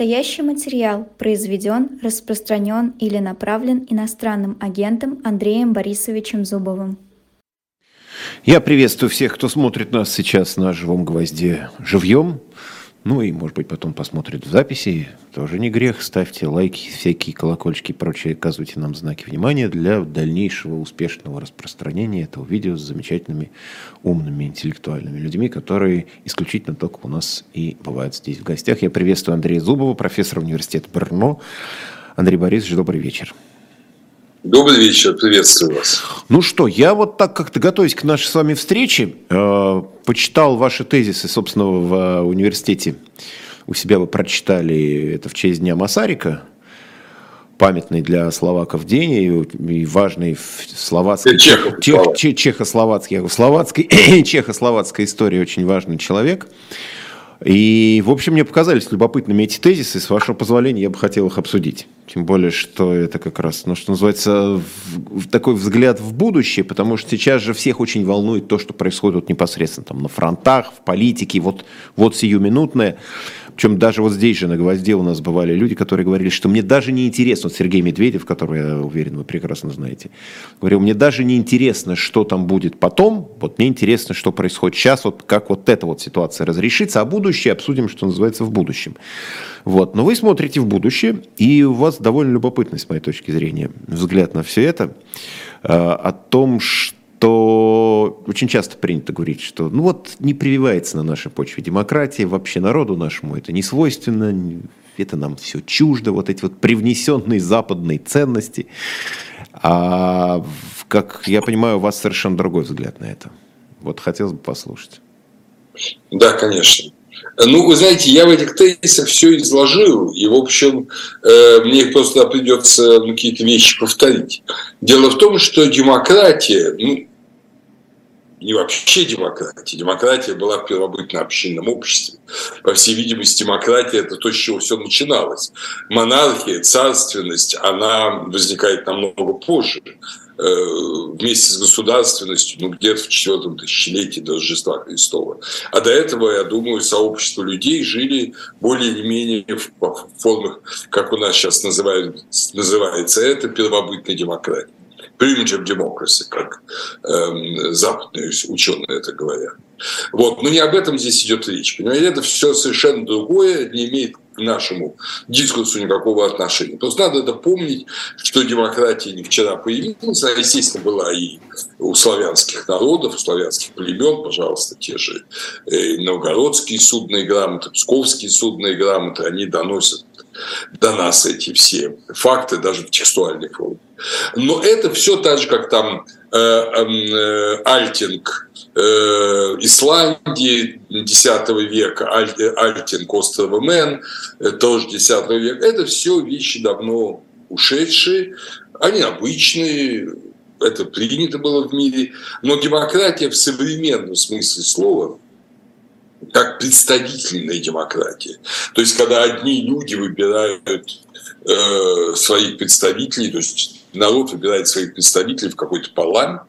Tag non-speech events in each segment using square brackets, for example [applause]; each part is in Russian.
Настоящий материал произведен, распространен или направлен иностранным агентом Андреем Борисовичем Зубовым. Я приветствую всех, кто смотрит нас сейчас на живом гвозде живьем. Ну и, может быть, потом посмотрит в записи. Тоже не грех. Ставьте лайки, всякие колокольчики и прочее. Оказывайте нам знаки внимания для дальнейшего успешного распространения этого видео с замечательными, умными, интеллектуальными людьми, которые исключительно только у нас и бывают здесь в гостях. Я приветствую Андрея Зубова, профессора университета Брно. Андрей Борисович, добрый вечер. Добрый вечер, приветствую вас. Ну что, я вот так как-то готовясь к нашей с вами встрече, э, почитал ваши тезисы, собственно, в э, университете. У себя вы прочитали это в честь Дня Масарика, памятный для словаков день и, и важный в словацкой, чех, чех, чех, чехословацкой, словацкой, [coughs] чехословацкой истории очень важный человек. И, в общем, мне показались любопытными эти тезисы. С вашего позволения, я бы хотел их обсудить. Тем более, что это как раз, ну, что называется, в, в такой взгляд в будущее, потому что сейчас же всех очень волнует то, что происходит вот непосредственно там на фронтах, в политике, вот, вот сиюминутное. Причем даже вот здесь же на «Гвозде» у нас бывали люди, которые говорили, что мне даже не интересно, вот Сергей Медведев, которого я уверен, вы прекрасно знаете, говорил, мне даже не интересно, что там будет потом, вот мне интересно, что происходит сейчас, вот как вот эта вот ситуация разрешится, а будущее обсудим, что называется, в будущем. Вот. Но вы смотрите в будущее, и у вас довольно любопытный, с моей точки зрения, взгляд на все это, э, о том, что то очень часто принято говорить, что ну вот не прививается на нашей почве демократия, вообще народу нашему это не свойственно, это нам все чуждо, вот эти вот привнесенные западные ценности. А как я понимаю, у вас совершенно другой взгляд на это. Вот хотелось бы послушать. Да, конечно. Ну, вы знаете, я в этих тезисах все изложил, и, в общем, э, мне просто придется ну, какие-то вещи повторить. Дело в том, что демократия, ну, не вообще демократия. Демократия была в первобытно-общинном обществе. По всей видимости, демократия – это то, с чего все начиналось. Монархия, царственность, она возникает намного позже э, вместе с государственностью, ну, где-то в четвертом тысячелетии до Рождества Христова. А до этого, я думаю, сообщество людей жили более или менее в формах, как у нас сейчас называют, называется это, первобытной демократии primitive democracy, как э, западные ученые это говорят. Вот. Но не об этом здесь идет речь. Понимаете, это все совершенно другое, не имеет к нашему дискурсу никакого отношения. Просто надо это помнить, что демократия не вчера появилась, она, естественно, была и у славянских народов, у славянских племен, пожалуйста, те же э, новгородские судные грамоты, псковские судные грамоты, они доносят до нас эти все факты даже в текстуальной форме. Но это все так же, как там э, э, Альтинг э, Исландии X века, Аль, Альтинг острова Мэн, э, тоже X века. Это все вещи давно ушедшие, они обычные, это принято было в мире, но демократия в современном смысле слова – как представительная демократия. То есть, когда одни люди выбирают э, своих представителей, то есть народ выбирает своих представителей в какой-то парламент,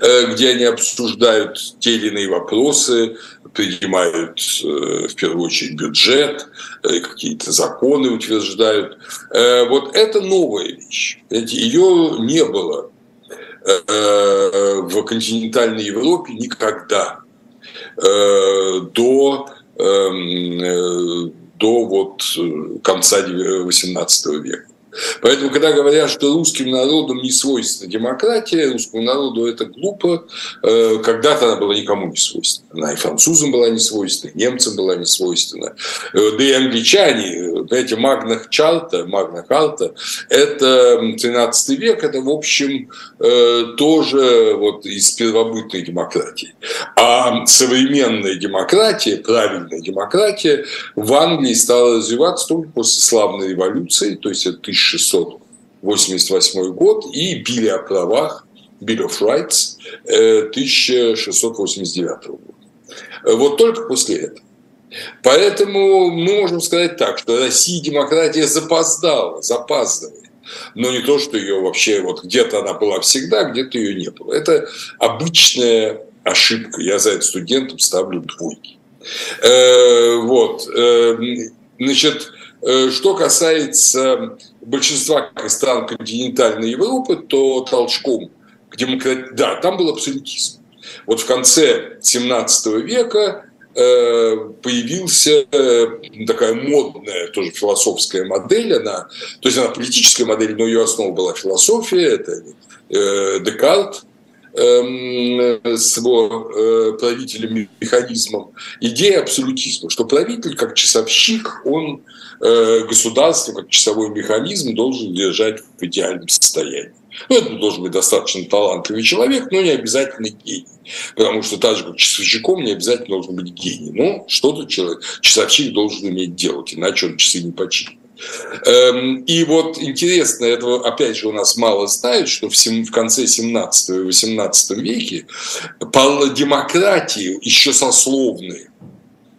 э, где они обсуждают те или иные вопросы, принимают э, в первую очередь бюджет, э, какие-то законы утверждают. Э, вот это новая вещь. Ее не было э, в континентальной Европе никогда до эм, э, до вот э, конца XVIII века. Поэтому, когда говорят, что русским народам не свойственна демократия, русскому народу это глупо, э, когда-то она была никому не свойственна. Она и французам была не свойственна, и немцам была не свойственна. Э, да и англичане, знаете, Магна Чарта, Магна Карта, это 13 век, это, в общем, э, тоже вот из первобытной демократии. А современная демократия, правильная демократия в Англии стала развиваться только после славной революции, то есть это 1688 год и Билли о правах, Bill of Rights 1689 э, года. Вот только после этого. Поэтому мы можем сказать так, что Россия демократия запоздала, запаздывает. Но не то, что ее вообще вот где-то она была всегда, где-то ее не было. Это обычная ошибка. Я за это студентам ставлю двойки. Э, вот. Э, значит, Э, что касается большинства стран континентальной Европы, то толчком к демократии... Да, там был абсолютизм. Вот в конце 17 века э, появился э, такая модная тоже философская модель, она, то есть она политическая модель, но ее основа была философия, это Декарт, с его э, правителем механизмом идея абсолютизма, что правитель как часовщик, он э, государство как часовой механизм должен держать в идеальном состоянии. Ну, это должен быть достаточно талантливый человек, но не обязательно гений. Потому что так же, как часовщиком, не обязательно должен быть гений. Но что-то человек, часовщик должен уметь делать, иначе он часы не починит. Эм, и вот интересно, этого опять же у нас мало знают, что в конце 17 и 18 веке демократии, еще сословные,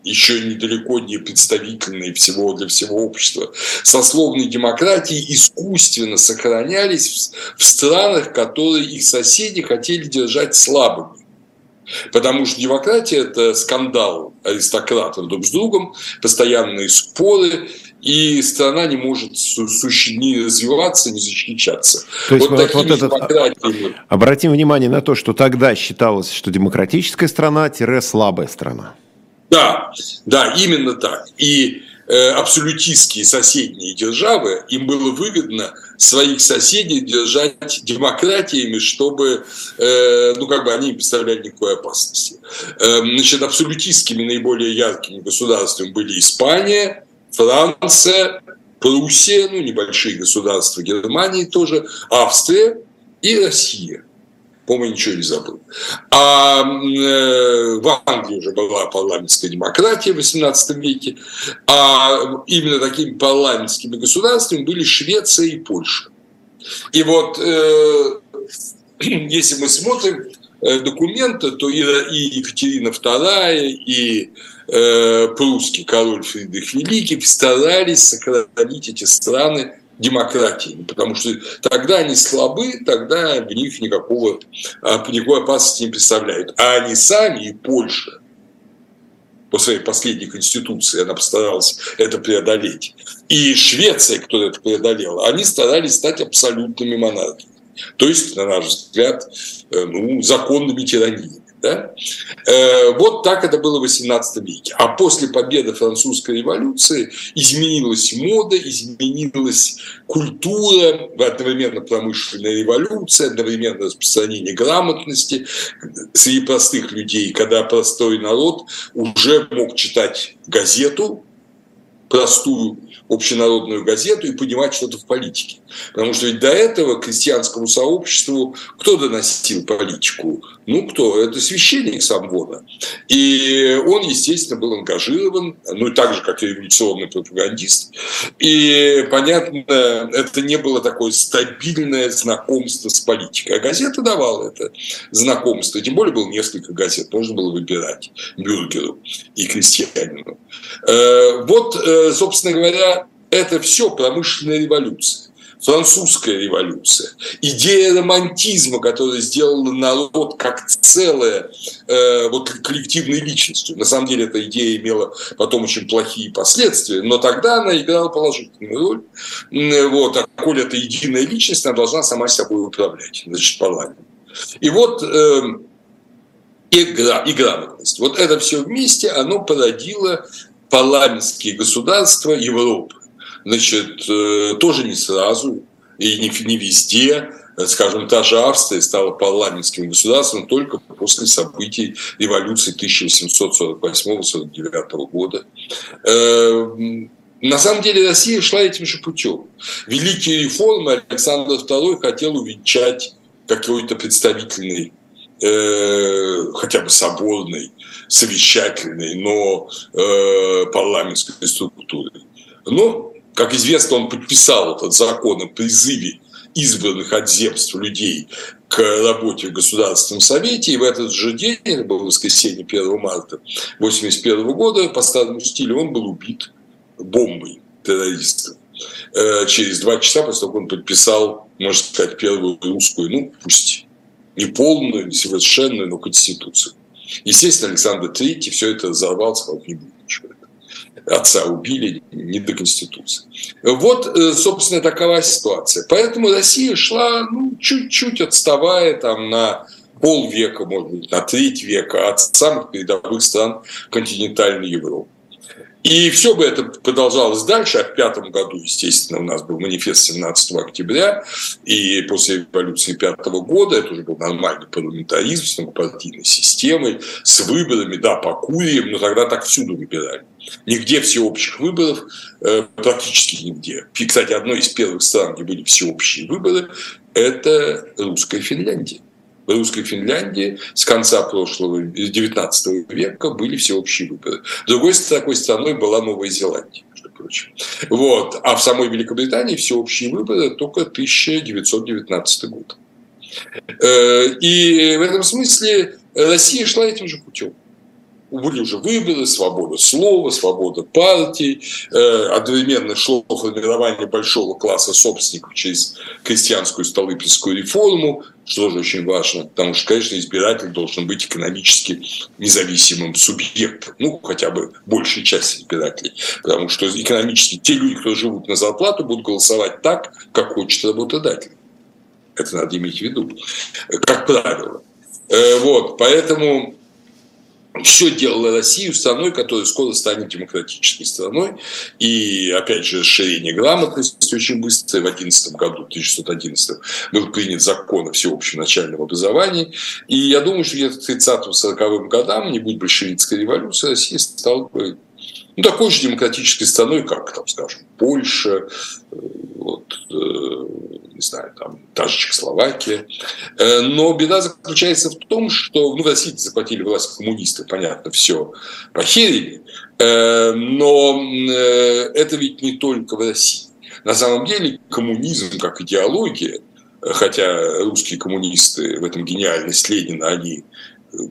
еще недалеко не представительные всего для всего общества, сословные демократии искусственно сохранялись в странах, которые их соседи хотели держать слабыми. Потому что демократия – это скандал аристократов друг с другом, постоянные споры, и страна не может ни развиваться, ни защищаться. То есть вот, вот, вот этот. Обратим внимание на то, что тогда считалось, что демократическая страна-слабая страна. Да, да, именно так. И э, абсолютистские соседние державы, им было выгодно своих соседей держать демократиями, чтобы, э, ну, как бы они не представляли никакой опасности. Э, значит, абсолютистскими наиболее яркими государствами были Испания, Франция, Пруссия, ну, небольшие государства Германии тоже, Австрия и Россия. По-моему, ничего не забыл. А э, в Англии уже была парламентская демократия в XVIII веке, а именно такими парламентскими государствами были Швеция и Польша. И вот э, [clears throat] если мы смотрим э, документы, то и, и Екатерина II, и э, прусский король Фридрих Великий старались сохранить эти страны демократиями, потому что тогда они слабы, тогда в них никакого, а, никакой опасности не представляют. А они сами и Польша по своей последней конституции, она постаралась это преодолеть. И Швеция, которая это преодолела, они старались стать абсолютными монархиями. То есть, на наш взгляд, э, ну, законными тираниями. Да? Э, вот так это было в XVIII веке. А после победы французской революции изменилась мода, изменилась культура, одновременно промышленная революция, одновременно распространение грамотности среди простых людей, когда простой народ уже мог читать газету, простую общенародную газету и понимать что-то в политике. Потому что ведь до этого крестьянскому сообществу кто доносил политику? Ну, кто? Это священник Самвона. И он, естественно, был ангажирован, ну, так же, как и революционный пропагандист. И, понятно, это не было такое стабильное знакомство с политикой. А газета давала это знакомство. Тем более было несколько газет, можно было выбирать бюргеру и крестьянину. Э, вот, э, собственно говоря, это все промышленная революция французская революция, идея романтизма, которая сделала народ как целое э, вот коллективной личностью. На самом деле эта идея имела потом очень плохие последствия, но тогда она играла положительную роль. Вот, а коль это единая личность, она должна сама собой управлять, значит, парламент. И вот э, и, и грамотность. Вот это все вместе, оно породило парламентские государства Европы значит, э, тоже не сразу и не, не везде. Скажем, та же Австрия стала парламентским государством только после событий революции 1848-49 года. Э, на самом деле Россия шла этим же путем. Великие реформы Александр II хотел увенчать какой-то представительный, э, хотя бы соборной, совещательной, но э, парламентской структурой. Но как известно, он подписал этот закон о призыве избранных от земств людей к работе в Государственном Совете. И в этот же день, это было воскресенье 1 марта 1981 года, по старому стилю, он был убит бомбой террористов. Э, через два часа после того, как он подписал, можно сказать, первую русскую, ну, пусть не полную, не совершенную, но конституцию. Естественно, Александр III все это взорвал, сказал, не будет ничего. отца убили не до Конституции. Вот, э, собственно, такова ситуация. Поэтому Россия шла ну, чуть-чуть отставая там на полвека, может быть, на треть века от самых передовых стран континентальной Европы. И все бы это продолжалось дальше. А в пятом году, естественно, у нас был манифест 17 октября, и после революции пятого года это уже был нормальный парламентаризм с многопартийной системой, с выборами, да, по куриям, но тогда так всюду выбирали. Нигде всеобщих выборов, э, практически нигде. И, кстати, одной из первых стран, где были всеобщие выборы, это русская Финляндия русской Финляндии с конца прошлого, 19 века были всеобщие выборы. Другой такой страной была Новая Зеландия, между прочим. Вот. А в самой Великобритании всеобщие выборы только 1919 год. Э, и в этом смысле Россия шла этим же путем были уже выборы, свобода слова, свобода партий, э, одновременно шло формирование большого класса собственников через крестьянскую столыпинскую реформу, что тоже очень важно, потому что, конечно, избиратель должен быть экономически независимым субъектом, ну, хотя бы большая часть избирателей, потому что экономически те люди, кто живут на зарплату, будут голосовать так, как хочет работодатель. Это надо иметь в виду, как правило. Э, вот, поэтому все делала Россию страной, которая скоро станет демократической страной. И, опять же, расширение грамотности очень быстро. В 2011 году, 1911, был принят закон о всеобщем начальном образовании. И я думаю, что где-то к 30-40 годам, не будет большевистской революции, Россия стала бы ну, такой же демократической страной, как, там, скажем, Польша, э, вот, э, не знаю, там, та же Чехословакия. Э, но беда заключается в том, что, ну, в России захватили власть коммунисты, понятно, все похерили, но это ведь не только в России. На самом деле коммунизм как идеология, хотя русские коммунисты в этом гениальность Ленина, они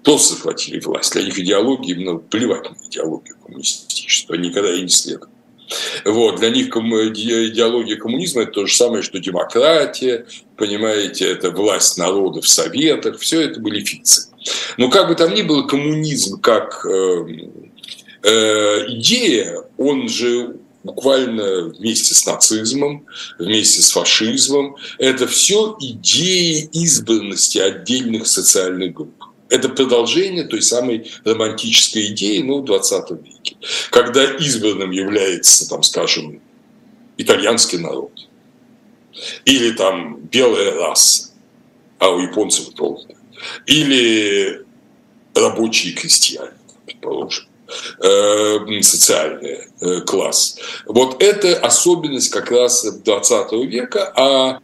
просто захватили власть. Для них идеология, именно плевать на идеологию коммунистическую, никогда и не следовали. Вот, для них идеология коммунизма – это то же самое, что демократия, понимаете, это власть народа в советах, все это были фикции. Но как бы там ни было, коммунизм как э, э, идея, он же буквально вместе с нацизмом, вместе с фашизмом, это все идеи избранности отдельных социальных групп. Это продолжение той самой романтической идеи ну, в 20 веке, когда избранным является, там, скажем, итальянский народ или там белая раса, а у японцев толстая, или рабочие крестьяне, предположим э, социальный э, класс. Вот это особенность как раз 20 века, а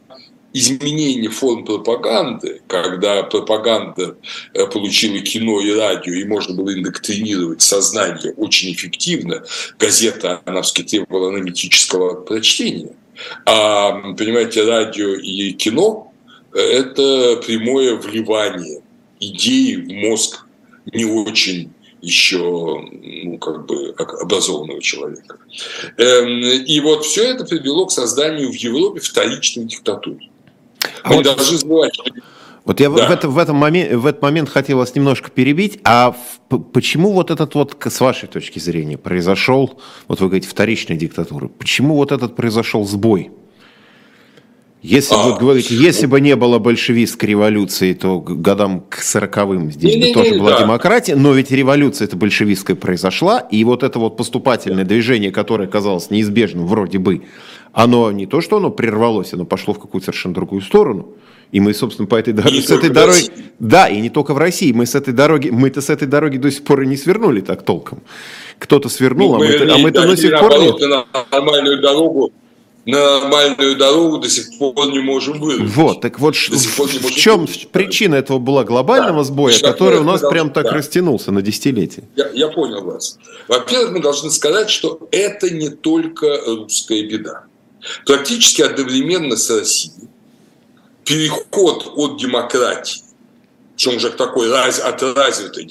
изменение форм пропаганды, когда пропаганда э, получила кино и радио, и можно было индоктринировать сознание очень эффективно, газета, она требовала аналитического прочтения. А, понимаете, радио и кино – это прямое вливание идеи в мозг не очень еще ну, как бы образованного человека. Эм, и вот все это привело к созданию в Европе вторичной диктатуры. А вот, должны забывать, вот я да. в, это, в, этом момент, в этот момент хотел вас немножко перебить. А в, почему вот этот вот, с вашей точки зрения, произошел, вот вы говорите, вторичная диктатура, почему вот этот произошел сбой? Если а, вы говорите, если бы не было большевистской революции, то годам к сороковым здесь не, бы не, тоже не, была да. демократия, но ведь революция это большевистская произошла, и вот это вот поступательное движение, которое казалось неизбежным вроде бы, оно не то, что оно прервалось, оно пошло в какую-то совершенно другую сторону. И мы, собственно, по этой дороге, с этой дороги, да, и не только в России, мы с этой дороги, мы-то с этой дороги до сих пор и не свернули так толком. Кто-то свернул, ну, а мы-то, а мы-то до сих пор нет. На нормальную дорогу на нормальную дорогу до сих пор не можем вырвать. Вот, так вот, в, в чем вырвать. причина этого была глобального да. сбоя, который у нас прям так да. растянулся на десятилетия? Я, я понял вас. Во-первых, мы должны сказать, что это не только русская беда практически одновременно с Россией переход от демократии, причем уже такой от развитой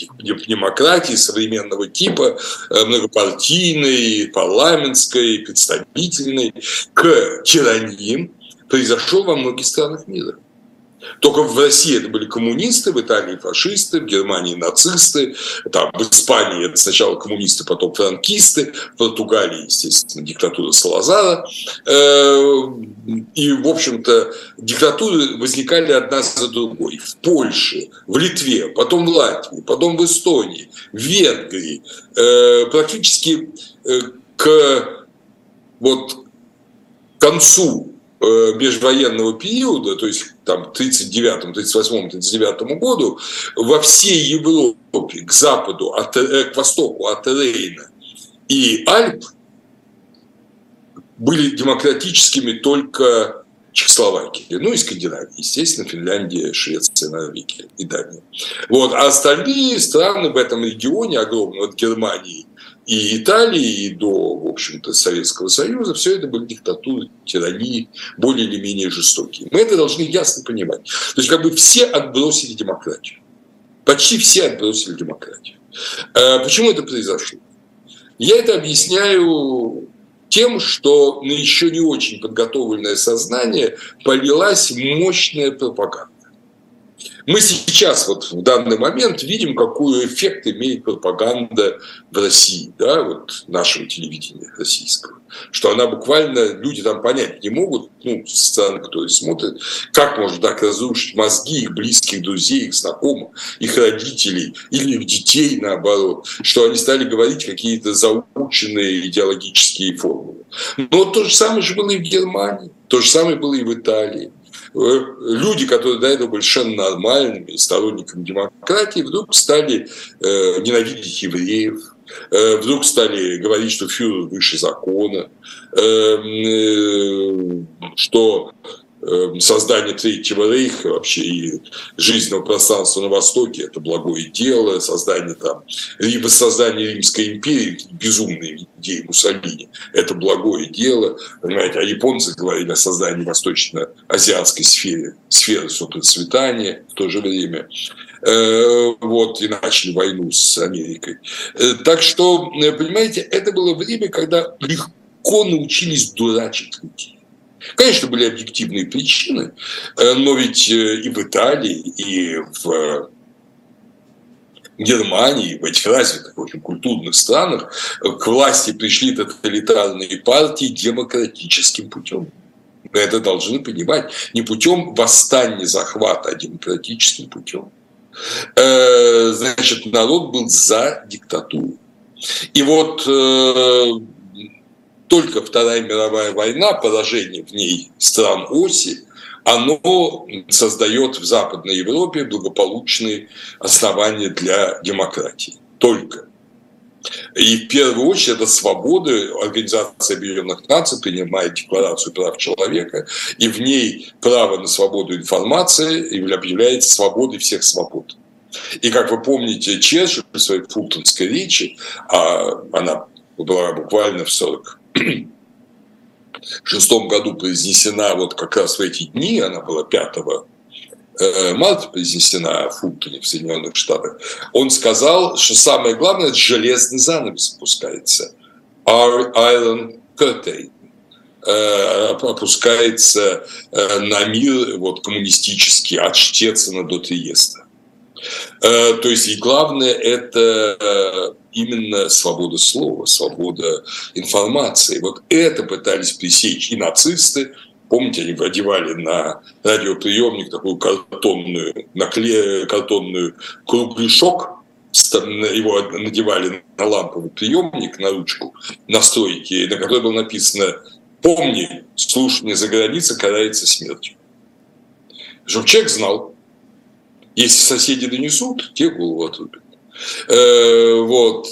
демократии современного типа, э, многопартийной, парламентской, представительной, к тираниям, произошел во многих странах мира. Только в России это были коммунисты, в Италии фашисты, в Германии нацисты, там, в Испании это сначала коммунисты, потом франкисты, в Португалии, естественно, диктатура Салазара. Э, и, в общем-то, диктатуры возникали одна за другой. В Польше, в Литве, потом в Латвии, потом в Эстонии, в Венгрии. Э, практически э, к вот, концу межвоенного периода, то есть там 39 38 39 году, во всей Европе к западу, от, э, к востоку от Рейна и Альп были демократическими только Чехословакия, ну и Скандинавия, естественно, Финляндия, Швеция, Норвегия и Дания. Вот. А остальные страны в этом регионе огромном, от Германии и Италии, и до, в общем-то, Советского Союза, все это были диктатуры, тирании, более или менее жестокие. Мы это должны ясно понимать. То есть как бы все отбросили демократию. Почти все отбросили демократию. А почему это произошло? Я это объясняю тем, что на еще не очень подготовленное сознание полилась мощная пропаганда. Мы сейчас, вот в данный момент, видим, какой эффект имеет пропаганда в России, да, вот нашего телевидения российского. Что она буквально, люди там понять не могут, ну, со кто смотрит, как можно так разрушить мозги их близких друзей, их знакомых, их родителей или их детей, наоборот, что они стали говорить какие-то заученные идеологические формулы. Но то же самое же было и в Германии, то же самое было и в Италии. Э, люди, которые до этого были совершенно нормальными, сторонниками демократии, вдруг стали э, ненавидеть евреев, э, вдруг стали говорить, что фюрер выше закона, что Эм, создание Третьего Рейха вообще и жизненного пространства на Востоке – это благое дело, создание там, либо создание Римской империи, безумные идеи Муссолини – это благое дело, понимаете, а японцы говорили о создании восточно-азиатской сферы, сферы суперцветания в то же время, э, вот, и начали войну с Америкой. Э, так что, э, понимаете, это было время, когда легко научились дурачить людей. Конечно, были объективные причины, э, но ведь э, и в Италии, и в Германии, в этих развитых, очень культурных странах к власти пришли тоталитарные партии демократическим путем. Мы это должны понимать. Не путем восстания, захвата, а демократическим путем. Э, значит, народ был за диктатуру. И вот только Вторая мировая война, поражение в ней стран оси, оно создает в Западной Европе благополучные основания для демократии. Только. И в первую очередь это свобода. Организация Объединенных Наций принимает Декларацию прав человека, и в ней право на свободу информации объявляется свободой всех свобод. И как вы помните, Черчилль в своей фултонской речи, а она была буквально в 40 шестом году произнесена вот как раз в эти дни, она была 5 э, марта произнесена в Фултоне в Соединенных Штатах, он сказал, что самое главное, это железный занавес опускается. Our iron curtain э, опускается э, на мир вот, коммунистический от Штецена до Триеста. То есть и главное это именно свобода слова, свобода информации. Вот это пытались пресечь и нацисты, Помните, они одевали на радиоприемник такую картонную, накле... картонную кругляшок, его надевали на ламповый приемник, на ручку настройки, на которой было написано «Помни, слушание за границей карается смертью». Чтобы человек знал, если соседи донесут, те голову отрубят. Э, вот.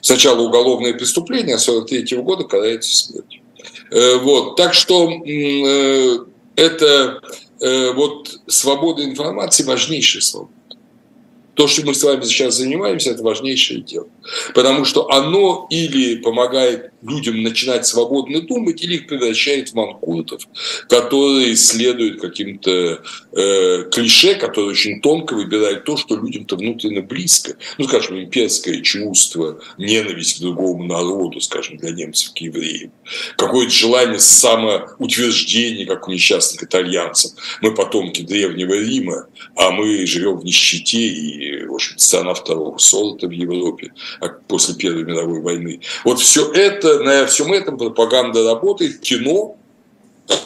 Сначала уголовное преступление, а 43 года карается смертью. Э, вот. Так что э, это вот свобода информации важнейшая свобода. То, что мы с вами сейчас занимаемся, это важнейшее дело. Потому что оно или помогает людям начинать свободно думать, или их превращает в манкуртов, которые следуют каким-то э, клише, которые очень тонко выбирают то, что людям-то внутренне близко. Ну, скажем, имперское чувство, ненависть к другому народу, скажем, для немцев к евреям. Какое-то желание самоутверждения, как у несчастных итальянцев. Мы потомки Древнего Рима, а мы живем в нищете и, в общем страна второго сорта в Европе а после Первой мировой войны. Вот все это на всем этом пропаганда работает, кино,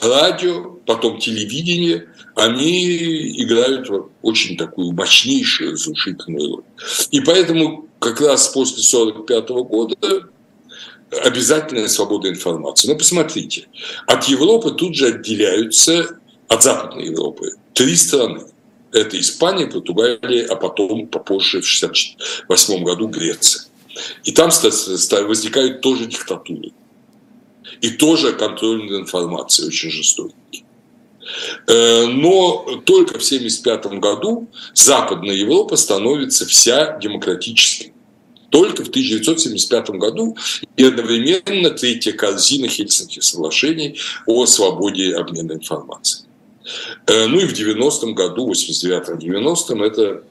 радио, потом телевидение, они играют очень такую мощнейшую разрушительную роль. И поэтому как раз после 1945 года обязательная свобода информации. Но посмотрите, от Европы тут же отделяются, от Западной Европы, три страны. Это Испания, Португалия, а потом попозже в 1968 году Греция. И там возникают тоже диктатуры. И тоже контроль над информацией очень жестокий. Э, но только в 1975 году Западная Европа становится вся демократической. Только в 1975 году и одновременно третья корзина Хельсинских соглашений о свободе обмена информацией. Э, ну и в 90-м году, 89-90-м, это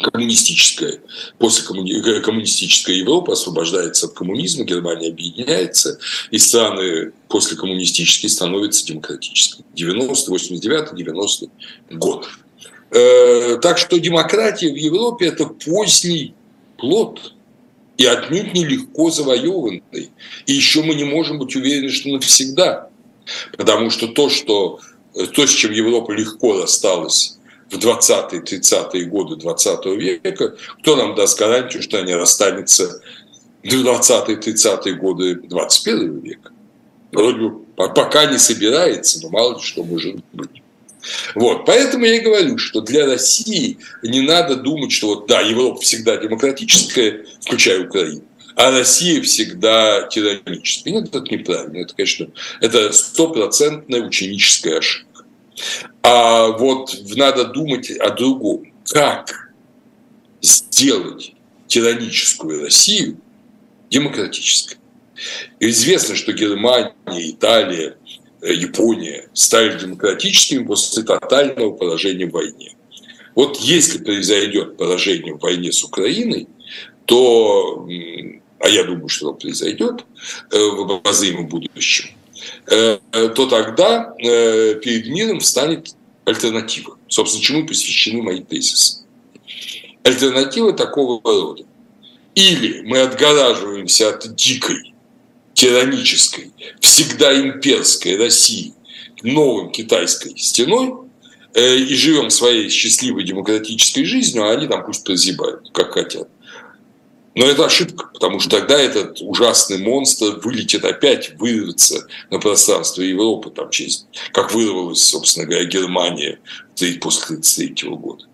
коммунистическая, после коммуни... коммунистическая Европа освобождается от коммунизма, Германия объединяется, и страны после коммунистические становятся демократическими. 90 89 90 год. Э, так что демократия в Европе – это поздний плод, и отнюдь нелегко завоеванный. И еще мы не можем быть уверены, что навсегда. Потому что то, что, то с чем Европа легко рассталась в 20-е, 30-е годы 20 века, кто нам даст гарантию, что они расстанутся в 20-е, 30-е годы 21 века? Вроде бы пока не собирается, но мало ли что может быть. Вот, поэтому я и говорю, что для России не надо думать, что вот, да, Европа всегда демократическая, включая Украину, а Россия всегда тираническая. Нет, это неправильно. Это, конечно, это стопроцентная ученическая ошибка. А вот надо думать о другом. Как сделать тираническую Россию демократической? известно, что Германия, Италия, э, Япония стали демократическими после тотального поражения в войне. Вот если произойдет поражение в войне с Украиной, то, а я думаю, что произойдет э, в обозримом будущем, Э, то тогда э, перед миром встанет альтернатива. Собственно, чему посвящены мои тезисы. Альтернатива такого рода. Или мы отгораживаемся от дикой, тиранической, всегда имперской России новым китайской стеной э, и живем своей счастливой демократической жизнью, а они там пусть прозябают, как хотят. Но это ошибка, потому что тогда этот ужасный монстр вылетит опять, вырвется на пространство Европы, там, через, как вырвалась, собственно говоря, Германия после 1933 года.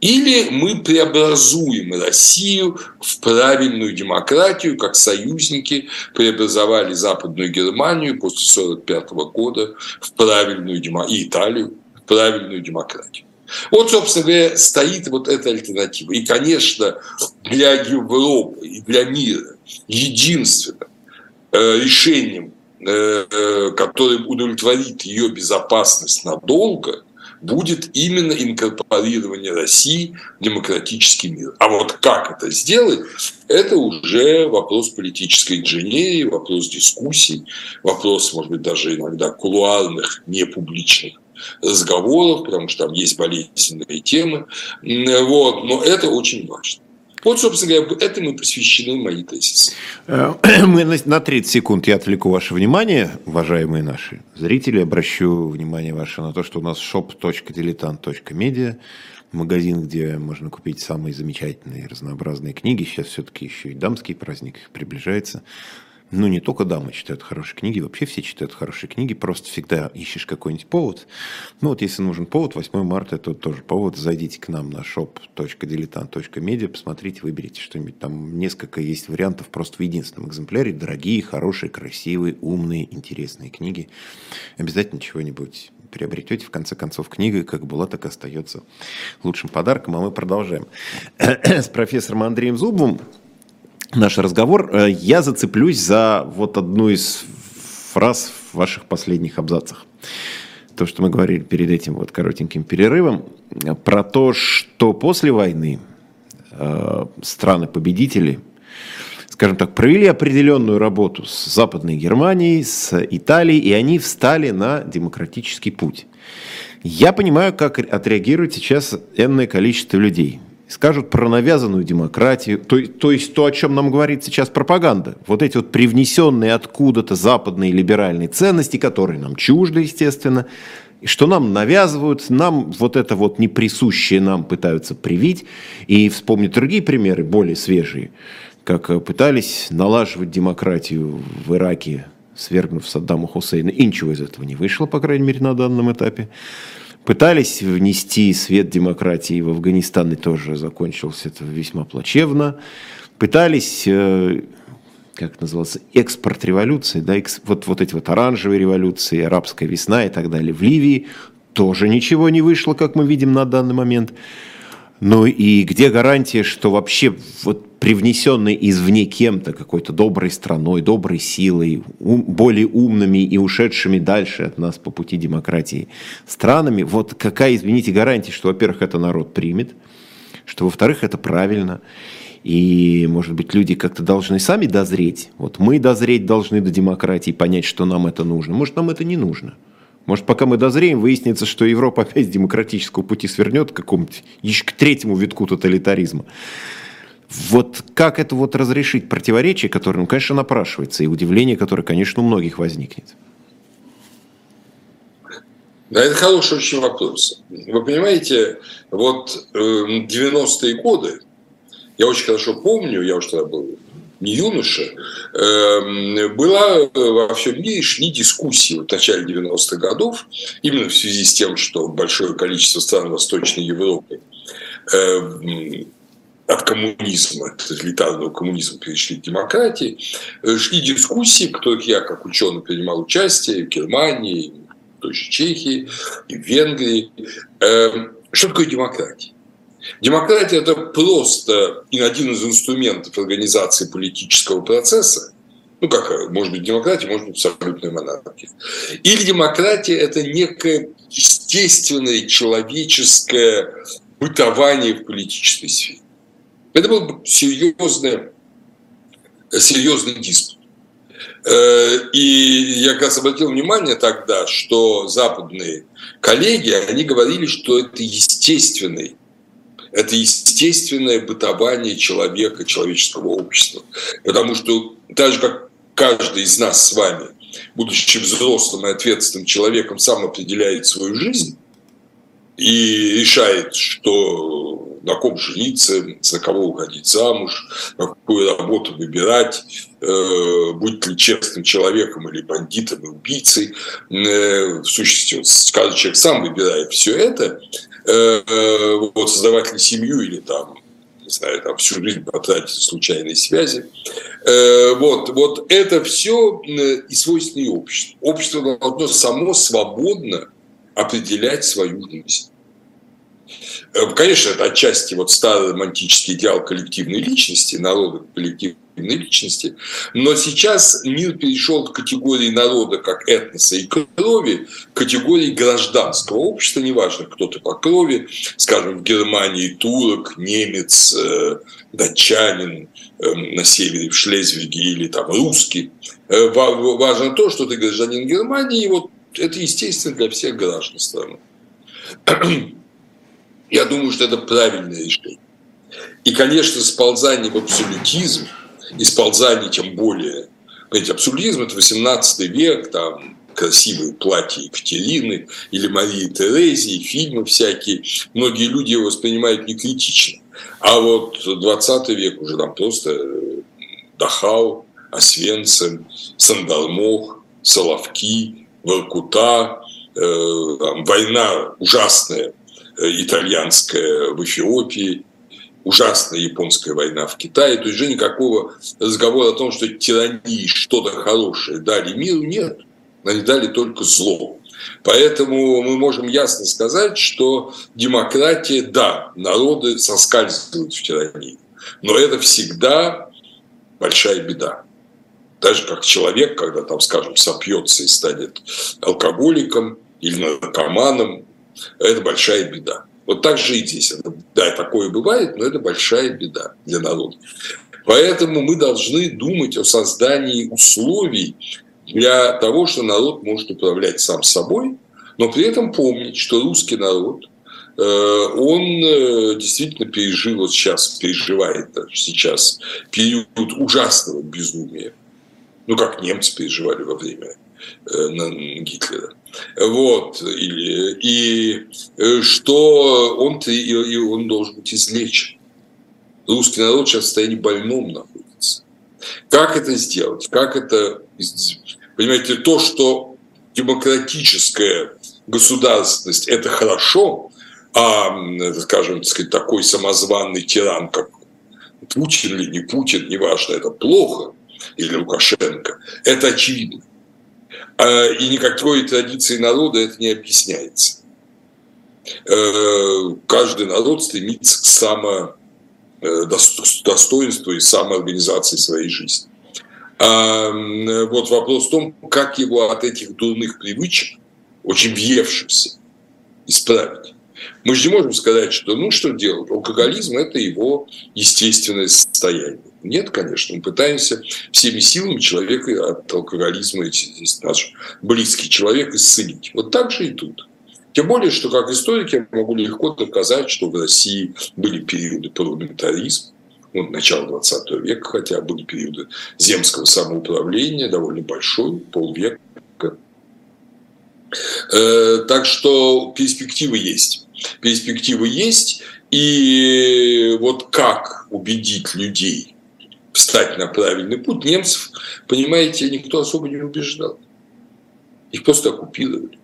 Или мы преобразуем Россию в правильную демократию, как союзники преобразовали Западную Германию после 1945 года в правильную демократию, и Италию в правильную демократию. Вот, собственно говоря, стоит вот эта альтернатива. И, конечно, для Европы и для мира единственным э, решением, э, э, которым удовлетворит ее безопасность надолго, будет именно инкорпорирование России в демократический мир. А вот как это сделать, это уже вопрос политической инженерии, вопрос дискуссий, вопрос, может быть, даже иногда кулуарных, непубличных разговоров, потому что там есть болезненные темы. Вот, но это очень важно. Вот, собственно говоря, этому посвящены мои тезисы. Э, [clears throat] мы на 30 секунд я отвлеку ваше внимание, уважаемые наши зрители. Обращу внимание ваше на то, что у нас shop.diletant.media, магазин, где можно купить самые замечательные разнообразные книги. Сейчас все-таки еще и дамский праздник приближается. Ну, не только дамы читают хорошие книги, вообще все читают хорошие книги, просто всегда ищешь какой-нибудь повод. Ну, вот если нужен повод, 8 марта, это тоже повод, зайдите к нам на shop.diletant.media, посмотрите, выберите что-нибудь. Там несколько есть вариантов просто в единственном экземпляре. Дорогие, хорошие, красивые, умные, интересные книги. Обязательно чего-нибудь приобретете, в конце концов, книга как была, так и остается лучшим подарком. А мы продолжаем. [coughs] С профессором Андреем Зубовым наш разговор. Э, я зацеплюсь за вот одну из фраз в ваших последних абзацах. То, что мы говорили перед этим вот коротеньким перерывом, про то, что после войны э, страны-победители – скажем так, провели определенную работу с Западной Германией, с Италией, и они встали на демократический путь. Я понимаю, как отреагирует сейчас энное количество людей. Скажут про навязанную демократию, то, то есть то, о чем нам говорит сейчас пропаганда. Вот эти вот привнесенные откуда-то западные либеральные ценности, которые нам чужды, естественно, и что нам навязывают, нам вот это вот неприсущее нам пытаются привить. И вспомнить другие примеры, более свежие как э, пытались налаживать демократию в Ираке, свергнув Саддама Хусейна, и ничего из этого не вышло, по крайней мере, на данном этапе. Пытались внести свет демократии в Афганистан, и тоже закончилось это весьма плачевно. Пытались, э, как назывался, экспорт революции, да, вот, вот эти вот оранжевые революции, арабская весна и так далее в Ливии, тоже ничего не вышло, как мы видим на данный момент. Ну и где гарантия, что вообще вот привнесенный извне кем-то, какой-то доброй страной, доброй силой, ум, более умными и ушедшими дальше от нас по пути демократии странами, вот какая, извините, гарантия, что, во-первых, это народ примет, что, во-вторых, это правильно, и, может быть, люди как-то должны сами дозреть. Вот мы дозреть должны до демократии, понять, что нам это нужно. Может, нам это не нужно. Может, пока мы дозреем, выяснится, что Европа опять с демократического пути свернет к какому-нибудь, еще к третьему витку тоталитаризма. Вот как это вот разрешить противоречие, которое, ну, конечно, напрашивается, и удивление, которое, конечно, у многих возникнет? Да, это хороший очень вопрос. Вы понимаете, вот 90-е эм, годы, я очень хорошо помню, я уже тогда был не юноша, эм, была во всем мире шли дискуссии в начале 90-х годов, именно в связи с тем, что большое количество стран Восточной Европы эм, от коммунизма, тоталитарного коммунизма перешли к демократии, э, шли дискуссии, в которых я как ученый принимал участие в Германии, в той же Чехии, и в Венгрии. Эм, что такое демократия? Демократия – это просто один из инструментов организации политического процесса, ну, как, может быть, демократия, может быть, абсолютная монархия. Или демократия – это некое естественное человеческое бытование в политической сфере. Это был серьезный, серьезный диспут. Э, и я как раз обратил внимание тогда, что западные коллеги, они говорили, что это естественный это естественное бытование человека, человеческого общества. Потому что так же, как каждый из нас с вами, будучи взрослым и ответственным человеком, сам определяет свою жизнь и решает, что на ком жениться, за кого уходить замуж, какую работу выбирать, э, быть ли честным человеком или бандитом и убийцей. Э, в сущности, каждый человек сам выбирает все это. Э, вот, создавать ли семью или там не знаю, там всю жизнь потратить случайные связи. Вот, вот это все и свойственно обществу. Общество должно само свободно определять свою жизнь. Э, конечно, это отчасти вот старый романтический идеал коллективной личности, народа коллективной личности, но сейчас мир перешел к категории народа как этноса и крови, к категории гражданского общества, неважно, кто ты по крови, скажем, в Германии турок, немец, э, датчанин, э, на севере, в Шлезвиге или там русский. Э, важно то, что ты гражданин Германии, и вот это естественно для всех граждан страны. Я думаю, что это правильное решение. И, конечно, сползание в абсолютизм, и сползание тем более, понимаете, абсолютизм – это 18 век, там, красивые платья Екатерины или Марии Терезии, фильмы всякие. Многие люди его воспринимают не критично. А вот 20 век уже там просто э, Дахау, Освенцим, Сандармох, Соловки, Воркута, э, там, война ужасная итальянская в Эфиопии, ужасная японская война в Китае. То есть уже никакого разговора о том, что тирании что-то хорошее дали миру, нет. Они дали только зло. Поэтому мы можем ясно сказать, что демократия, да, народы соскальзывают в тирании, но это всегда большая беда. Так же, как человек, когда там, скажем, сопьется и станет алкоголиком или наркоманом, это большая беда. Вот так же и здесь. Да, такое бывает, но это большая беда для народа. Поэтому мы должны думать о создании условий для того, что народ может управлять сам собой, но при этом помнить, что русский народ, э, он э, действительно пережил, вот сейчас переживает даже сейчас период ужасного безумия. Ну, как немцы переживали во время э, Гитлера. Вот. И, и что он, и он должен быть излечен. Русский народ сейчас в состоянии больном находится. Как это сделать? Как это... Понимаете, то, что демократическая государственность – это хорошо, а, скажем, так сказать, такой самозванный тиран, как Путин или не Путин, неважно, это плохо, или Лукашенко, это очевидно. А, и никакой традиции народа это не объясняется. Э, каждый народ стремится к само Э, и самоорганизации своей жизни. А вот вопрос в том, как его от этих дурных привычек, очень въевшихся, исправить. Мы же не можем сказать, что ну что делать, алкоголизм – это его естественное состояние. Нет, конечно, мы пытаемся всеми силами человека от алкоголизма, здесь наш близкий человек, исцелить. Вот так же и тут. Тем более, что как историк я могу легко доказать, что в России были периоды парламентаризма, ну, начало 20 века, хотя были периоды земского самоуправления, довольно большой, полвека. Э, так что перспективы есть. Перспективы есть, и вот как убедить людей встать на правильный путь, немцев, понимаете, никто особо не убеждал. Их просто оккупировали.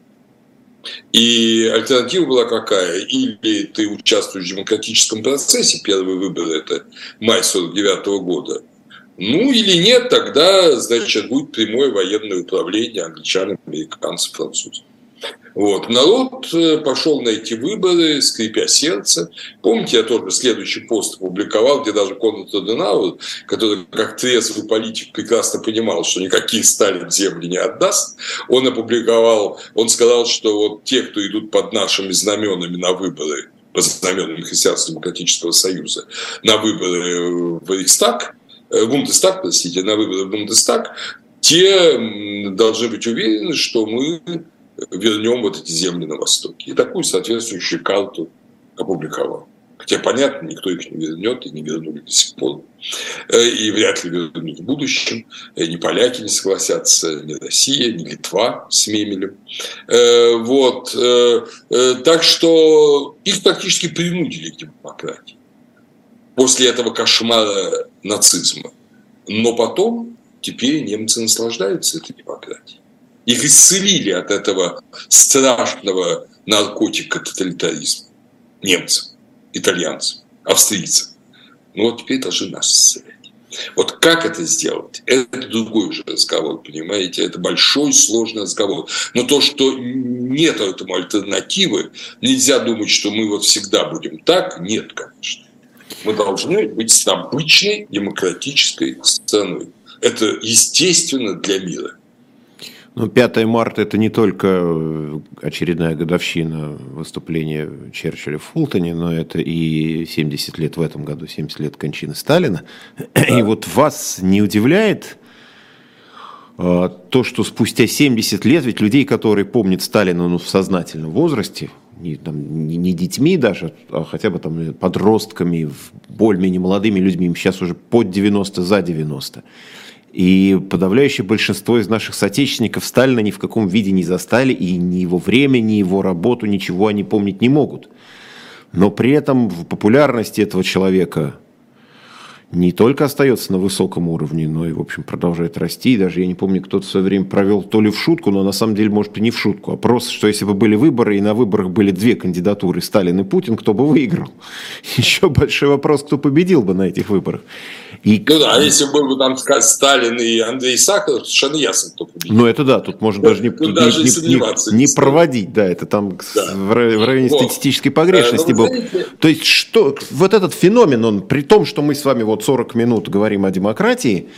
И альтернатива была какая? Или ты участвуешь в демократическом процессе, первый выбор – это май 49 года, ну или нет, тогда, значит, будет прямое военное управление англичан, американцев, французов. Вот. Народ э, пошел на эти выборы, скрипя сердце. Помните, я тоже следующий пост опубликовал, где даже Конрад Аденауэр, который как трезвый политик прекрасно понимал, что никаких Сталин земли не отдаст, он опубликовал, он сказал, что вот те, кто идут под нашими знаменами на выборы, по знаменам Христианско-демократического союза, на выборы в Рейхстаг, э, Бундестаг, простите, на выборы в Бундестаг, те должны быть уверены, что мы вернем вот эти земли на Востоке. И такую соответствующую карту опубликовал. Хотя, понятно, никто их не вернет и не вернули до сих пор. Э, и вряд ли вернут в будущем. Э, ни поляки не согласятся, ни Россия, ни Литва с Мемелем. Э, вот. Так что их практически принудили к демократии. После этого кошмара нацизма. Но потом теперь немцы наслаждаются этой демократией. Их исцелили от этого страшного наркотика тоталитаризма. Немцев, итальянцев, австрийцев. Ну вот теперь должны нас исцелять. Вот как это сделать, это другой уже разговор, понимаете? Это большой, сложный разговор. Но то, что нет этому альтернативы, нельзя думать, что мы вот всегда будем так. Нет, конечно. Мы должны быть с обычной демократической страной. Это естественно для мира. Ну, 5 марта – это не только э, очередная годовщина выступления Черчилля в Фултоне, но это и 70 лет в этом году, 70 лет кончины Сталина. И вот вас не удивляет э, то, что спустя 70 лет, ведь людей, которые помнят Сталина ну, в сознательном возрасте, не, там, не, не детьми даже, а хотя бы там подростками, более-менее молодыми людьми, им сейчас уже под 90, за 90. И подавляющее большинство из наших соотечественников Сталина ни в каком виде не застали, и ни его время, ни его работу, ничего они помнить не могут. Но при этом в популярности этого человека не только остается на высоком уровне, но и, в общем, продолжает расти. И даже, я не помню, кто-то в свое время провел то ли в шутку, но на самом деле, может, и не в шутку, а просто, что если бы были выборы, и на выборах были две кандидатуры, Сталин и Путин, кто бы выиграл? [laughs] Еще большой вопрос, кто победил бы на этих выборах. И... Ну да, а если был бы там Сталин и Андрей Сахаров, совершенно ясно, кто победит. Ну это да, тут можно даже не, не, даже не, не, не проводить, да, это там да. в районе вот. статистической погрешности ну, был. Знаете... То есть что, вот этот феномен, он при том, что мы с вами вот 40 минут говорим о демократии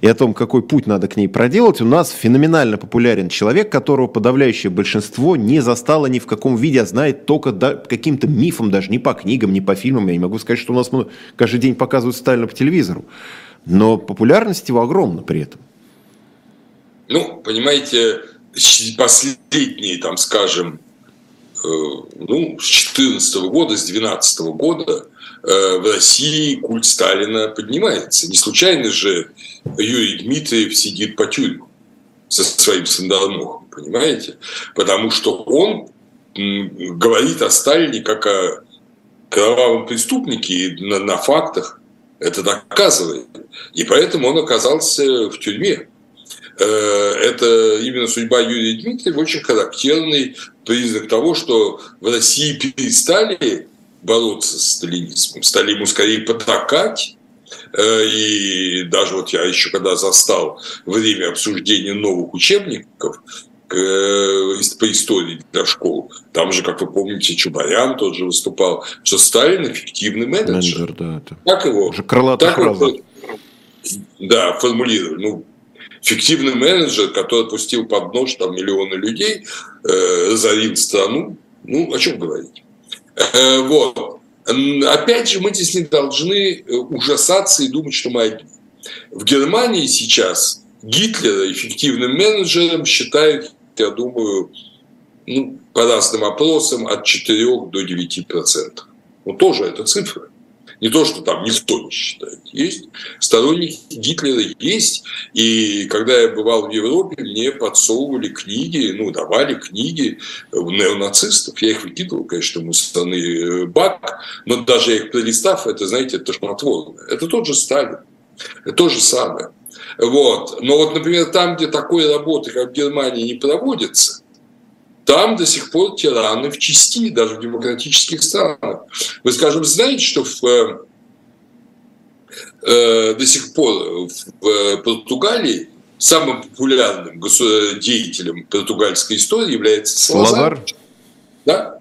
и о том, какой путь надо к ней проделать, у нас феноменально популярен человек, которого подавляющее большинство не застало ни в каком виде, а знает только да, каким-то мифом, даже не по книгам, не по фильмам. Я не могу сказать, что у нас каждый день показывают Сталина по телевизору. Но популярность его огромна при этом. Ну, понимаете, последние, там, скажем, э, ну, с 14 года, с 12 года э, в России культ Сталина поднимается. Не случайно же Юрий Дмитриев сидит по тюрьму со своим сандалмохом, понимаете? Потому что он говорит о Сталине как о кровавом преступнике на, на фактах это доказывает. И поэтому он оказался в тюрьме. Э, это именно судьба Юрия Дмитриева очень характерный признак того, что в России перестали бороться с сталинизмом, стали ему скорее потакать. Э, и даже вот я еще когда застал время обсуждения новых учебников, по истории для школ. Там же, как вы помните, Чубарян тот же выступал, что Сталин эффективный менеджер. менеджер да, это так его, уже так фраза. Вот, да, формулировали. Ну, эффективный менеджер, который пустил под нож там миллионы людей, э, разорил страну. Ну, о чем говорить? Э, вот. Опять же, мы здесь не должны э, ужасаться и думать, что мы одни. В Германии сейчас Гитлера эффективным менеджером считают я думаю, ну, по разным опросам от 4 до 9 процентов. Ну, тоже это цифра. Не то, что там никто не считает. Есть. Сторонники Гитлера есть. И когда я бывал в Европе, мне подсовывали книги, ну, давали книги неонацистов. Я их выкидывал, конечно, мы страны э, бак, но даже их пролистав, это, знаете, тошнотворно. Это тот же Сталин. Это то же самое. Вот. Но вот, например, там, где такой работы, как в Германии, не проводится, там до сих пор тираны в части, даже в демократических странах. Вы, скажем, знаете, что в, э, э до сих пор в э, Португалии самым популярным деятелем португальской истории является Салазар? Салазар? Да?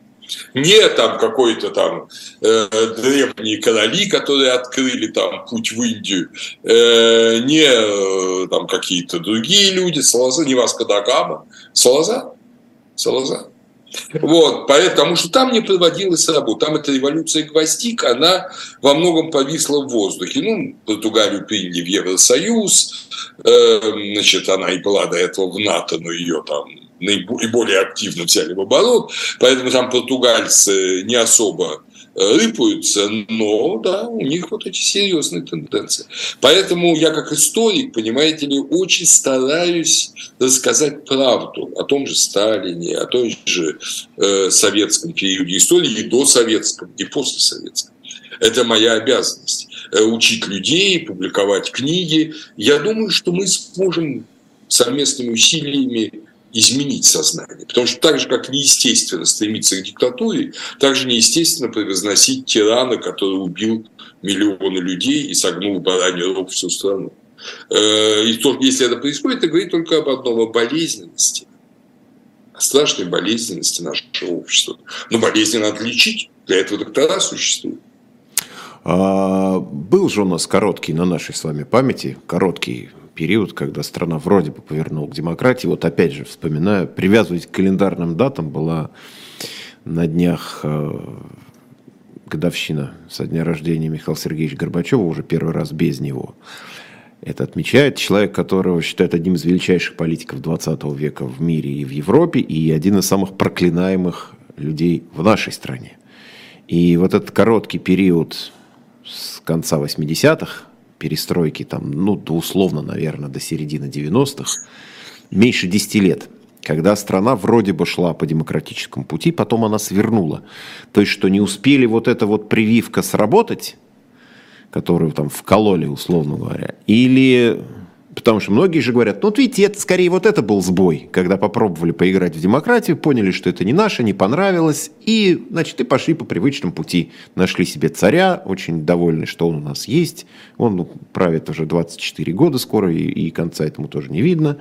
Не там какой-то там э, древние короли, которые открыли там путь в Индию, э, не э, там какие-то другие люди, Салазар, не Васко да Гама, Салазар, Салазар. Вот, потому что там не проводилась работа. Там эта революция гвоздик, она во многом повисла в воздухе. Ну, Португалию приняли в Евросоюз, э, значит, она и была до этого в НАТО, но ее там наиболее активно взяли в оборот, поэтому там португальцы не особо э, рыпаются, но да, у них вот эти серьезные тенденции. Поэтому я как историк, понимаете ли, очень стараюсь рассказать правду о том же Сталине, о том же э, советском периоде истории, и до советском, и после советском. Это моя обязанность э, учить людей, публиковать книги. Я думаю, что мы сможем совместными усилиями изменить сознание. Потому что так же, как неестественно стремиться к диктатуре, так же неестественно превозносить тирана, который убил миллионы людей и согнул бараний рог всю страну. Э, и то, если это происходит, это говорит только об одном, о болезненности, о страшной болезненности нашего общества. Но болезнь надо лечить, для этого доктора существуют. А, был же у нас короткий на нашей с вами памяти, короткий период, когда страна вроде бы повернула к демократии. Вот опять же, вспоминаю, привязывать к календарным датам была на днях э, годовщина со дня рождения Михаила Сергеевича Горбачева, уже первый раз без него. Это отмечает человек, которого считают одним из величайших политиков 20 века в мире и в Европе, и один из самых проклинаемых людей в нашей стране. И вот этот короткий период с конца 80-х, перестройки, там, ну, условно, наверное, до середины 90-х, меньше 10 лет, когда страна вроде бы шла по демократическому пути, потом она свернула. То есть, что не успели вот эта вот прививка сработать, которую там вкололи, условно говоря, или Потому что многие же говорят, ну вот видите, это скорее вот это был сбой, когда попробовали поиграть в демократию, поняли, что это не наше, не понравилось, и, значит, и пошли по привычному пути. Нашли себе царя, очень довольны, что он у нас есть. Он ну, правит уже 24 года скоро, и, и конца этому тоже не видно.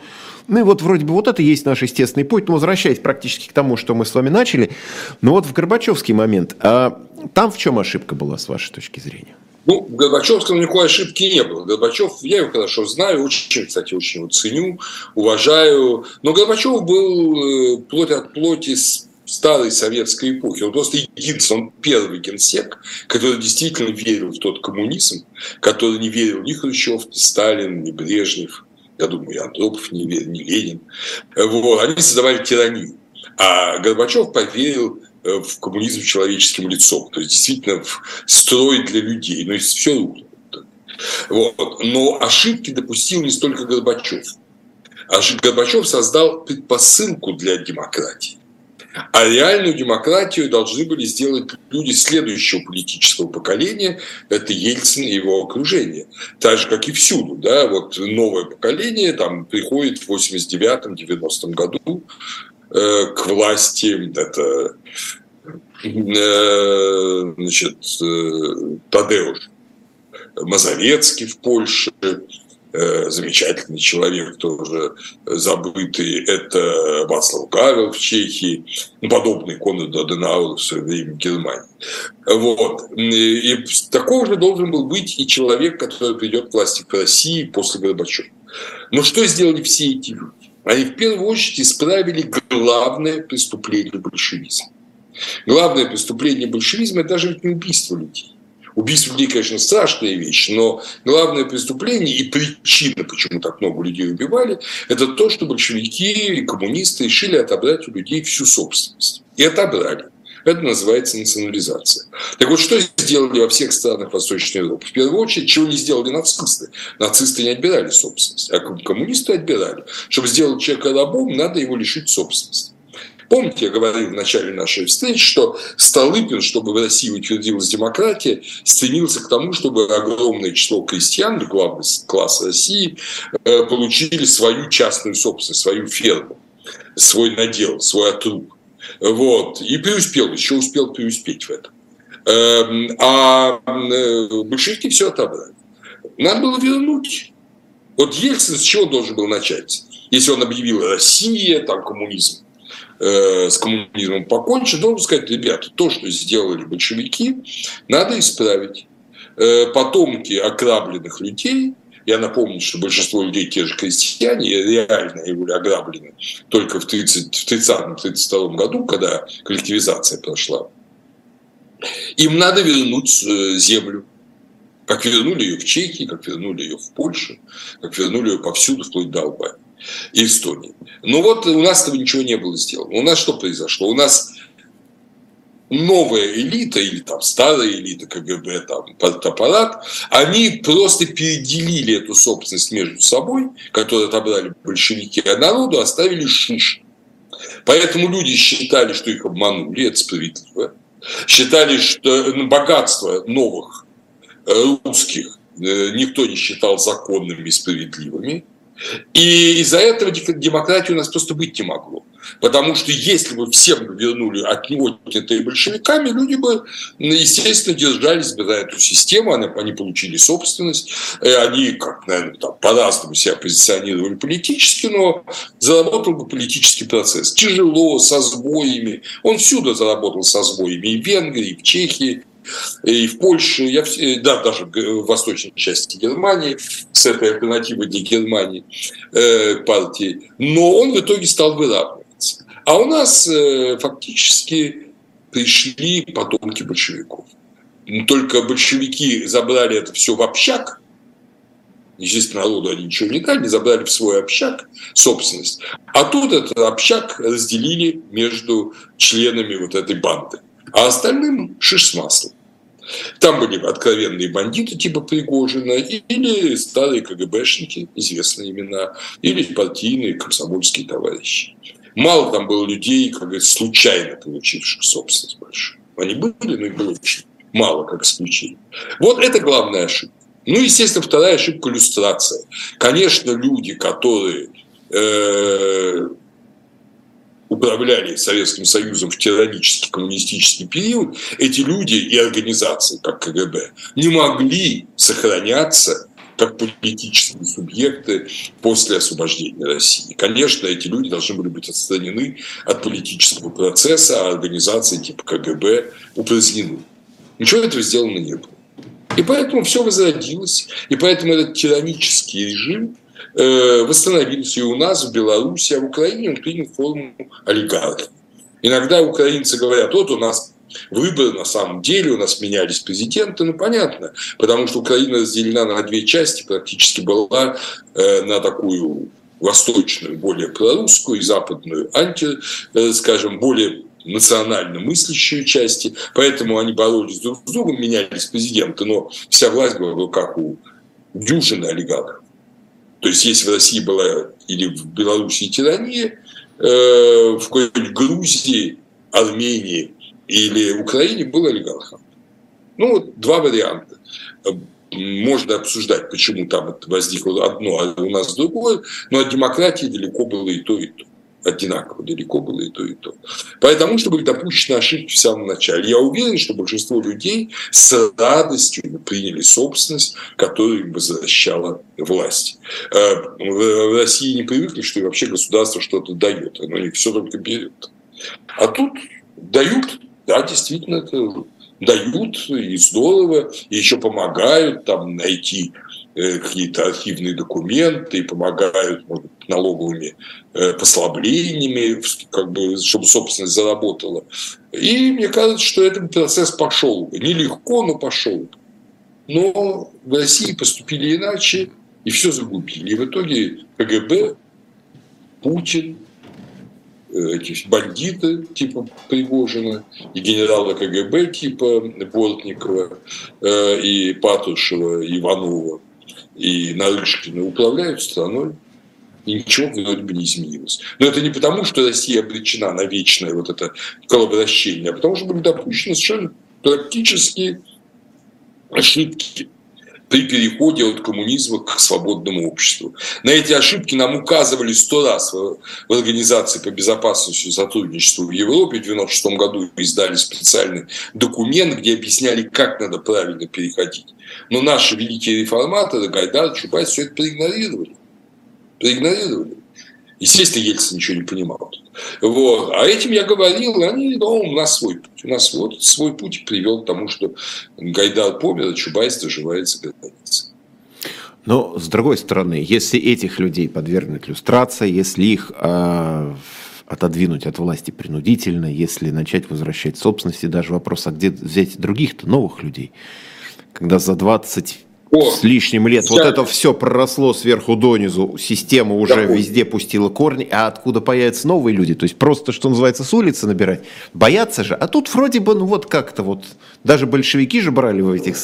Ну и вот вроде бы вот это и есть наш естественный путь. Но возвращаясь практически к тому, что мы с вами начали, ну вот в Горбачевский момент, а там в чем ошибка была, с вашей точки зрения? Ну, в Горбачевском никакой ошибки не было. Горбачев, я его хорошо знаю, очень, кстати, очень его ценю, уважаю. Но Горбачев был э, плоть от плоти с старой советской эпохи. Он просто единственный, он первый генсек, который действительно верил в тот коммунизм, который не верил ни Хрущев, ни Сталин, ни Брежнев, я думаю, и Андропов не верил, ни Ленин. Вот. Они создавали тиранию. А Горбачев поверил в коммунизм человеческим лицом. То есть действительно в строй для людей. Но есть все. Вот. Но ошибки допустил не столько Горбачев. Горбачев создал предпосылку для демократии. А реальную демократию должны были сделать люди следующего политического поколения. Это Ельцин и его окружение. Так же, как и всюду. Да? Вот новое поколение там, приходит в 89-90 году Э, к власти, это э, значит, э, Тадеуш Мазовецкий в Польше, замечательный человек, тоже забытый, это Вацлав Гавел в Чехии, ну, подобный Конраду Аденауру в свое время в Германии. Вот. И такого же должен был быть и человек, который придет к власти в России после Горбачева. Но что сделали все эти люди? Они в первую очередь исправили главное преступление большевизма. Главное преступление большевизма – это даже не убийство людей. Убийство людей, конечно, страшная вещь, но главное преступление и причина, почему так много людей убивали, это то, что большевики и коммунисты решили отобрать у людей всю собственность. И отобрали. Это называется национализация. Так вот, что сделали во всех странах Восточной Европы? В первую очередь, чего не сделали нацисты? Нацисты не отбирали собственность, а коммунисты отбирали. Чтобы сделать человека рабом, надо его лишить собственности. Помните, я говорил в начале нашей встречи, что Столыпин, чтобы в России утвердилась демократия, стремился к тому, чтобы огромное число крестьян, главный класс России, э, получили свою частную собственность, свою ферму, свой надел, свой отруб. Вот. И преуспел, еще успел преуспеть в этом. Эм, а э, большевики все отобрали. Надо было вернуть. Вот Ельцин с чего должен был начать? Если он объявил Россия, там коммунизм, э, с коммунизмом покончен, должен сказать, ребята, то, что сделали большевики, надо исправить. Э, потомки окрабленных людей – я напомню, что большинство людей те же крестьяне, реально были ограблены только в 30-32 году, когда коллективизация прошла. Им надо вернуть э, землю. Как вернули ее в Чехии, как вернули ее в Польше, как вернули ее повсюду, вплоть до Албании и Эстонии. Но вот у нас этого ничего не было сделано. У нас что произошло? У нас новая элита или там старая элита КГБ, там партаппарат, они просто переделили эту собственность между собой, которую отобрали большевики, а народу оставили шиш. Поэтому люди считали, что их обманули, это справедливо. Считали, что богатство новых э, русских э, никто не считал законными и справедливыми. И из-за этого демократии у нас просто быть не могло. Потому что если бы всем вернули от него отнятые большевиками, люди бы, естественно, держались бы за эту систему, они, получили собственность, они, как, наверное, там, по-разному себя позиционировали политически, но заработал бы политический процесс. Тяжело, со сбоями. Он всюду заработал со сбоями. И в Венгрии, и в Чехии, и в Польше, я, да, даже в восточной части Германии, с этой альтернативой для Германии э, партии. Но он в итоге стал выравниваться. А у нас э, фактически пришли потомки большевиков. Только большевики забрали это все в общак, естественно, народу они ничего не дали, забрали в свой общак собственность. А тут этот общак разделили между членами вот этой банды. А остальным шиш с маслом. Там были откровенные бандиты типа Пригожина или старые КГБшники, известные имена, или партийные комсомольские товарищи. Мало там было людей, как говорится, случайно получивших собственность большую. Они были, но их было очень мало, как исключение. Вот это главная ошибка. Ну, естественно, вторая ошибка – иллюстрация. Конечно, люди, которые э, управляли Советским Союзом в тиранический коммунистический период, эти люди и организации, как КГБ, не могли сохраняться как политические субъекты после освобождения России. Конечно, эти люди должны были быть отстранены от политического процесса, а организации типа КГБ упразднены. Ничего этого сделано не было. И поэтому все возродилось, и поэтому этот тиранический режим восстановился и у нас, в Беларуси, а в Украине он принял форму олигархов. Иногда украинцы говорят, вот у нас выборы на самом деле, у нас менялись президенты, ну понятно, потому что Украина разделена на две части, практически была э, на такую восточную, более прорусскую и западную, анти, э, скажем, более национально мыслящие части, поэтому они боролись друг с другом, менялись президенты, но вся власть была в руках у дюжины олигархов. То есть, если в России была или в Беларуси тирания, э, в какой-нибудь Грузии, Армении или Украине был олигархом. Ну, вот два варианта. Можно обсуждать, почему там возникло одно, а у нас другое, но от демократии далеко было и то, и то одинаково далеко было и то, и то. Потому что были допущены ошибки в самом начале. Я уверен, что большинство людей с радостью приняли собственность, которую им возвращала власть. Э, в России не привыкли, что вообще государство что-то дает. Оно не все только берет. А тут дают, да, действительно, это дают, и здорово, и еще помогают там найти какие-то архивные документы и помогают может, налоговыми э, послаблениями, как бы, чтобы собственность заработала. И мне кажется, что этот процесс пошел. Нелегко, но пошел. Но в России поступили иначе и все загубили. И в итоге КГБ, Путин, э, эти бандиты типа Пригожина и генерала КГБ типа Бортникова и Патрушева, Иванова и Нарышкина управляют страной, и ничего вроде бы не изменилось. Но это не потому, что Россия обречена на вечное вот это коловращение, а потому что были допущены совершенно практически ошибки при переходе от коммунизма к свободному обществу. На эти ошибки нам указывали сто раз в Организации по безопасности и сотрудничеству в Европе. В 1996 году издали специальный документ, где объясняли, как надо правильно переходить. Но наши великие реформаторы, Гайдар, Чубайс, все это проигнорировали. Проигнорировали. Естественно, Ельцин ничего не понимал. Вот. А этим я говорил, они, ну, у нас свой путь. У нас вот свой путь привел к тому, что Гайдар помер, а Чубайс доживает за границей. Но, с другой стороны, если этих людей подвергнуть иллюстрации, если их э, отодвинуть от власти принудительно, если начать возвращать собственности, даже вопрос, а где взять других-то новых людей, когда за 20 о, с лишним лет. Вот это все проросло сверху донизу, система уже да, везде пустила корни, а откуда появятся новые люди? То есть просто, что называется, с улицы набирать. Боятся же. А тут вроде бы, ну вот как-то вот, даже большевики же брали в этих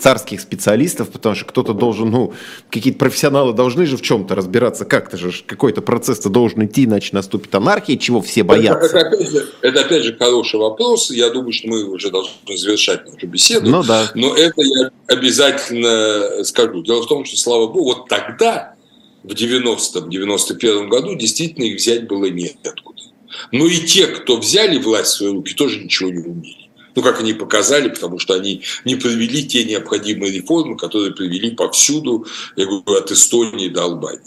царских специалистов, потому что кто-то должен, ну, какие-то профессионалы должны же в чем-то разбираться, как-то же какой-то процесс-то должен идти, иначе наступит анархия, чего все боятся. Это, это, опять, же, это опять же хороший вопрос, я думаю, что мы уже должны завершать нашу беседу, ну, да. но это я обязательно скажу. Дело в том, что, слава богу, вот тогда, в 90-м, 91 году, действительно их взять было неоткуда. Но и те, кто взяли власть в свои руки, тоже ничего не умели ну, как они показали, потому что они не провели те необходимые реформы, которые привели повсюду, я говорю, от Эстонии до Албании.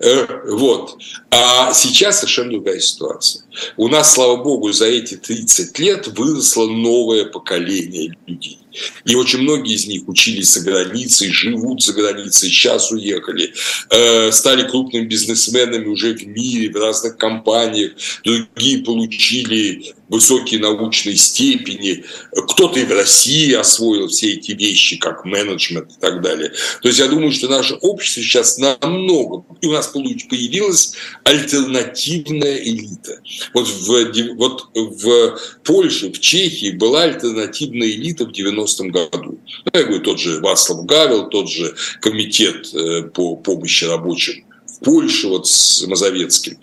Э, вот. А сейчас совершенно другая ситуация. У нас, слава богу, за эти 30 лет выросло новое поколение людей. И очень многие из них учились за границей, живут за границей, сейчас уехали, э, стали крупными бизнесменами уже в мире, в разных компаниях. Другие получили высокие научные степени. Кто-то и в России освоил все эти вещи, как менеджмент и так далее. То есть я думаю, что наше общество сейчас намного... И у нас появилась альтернативная элита. Вот в, вот в Польше, в Чехии была альтернативная элита в 90-м году. Ну, я говорю, тот же Вацлав Гавел, тот же комитет э, по помощи рабочим Польше вот с Мазовецким,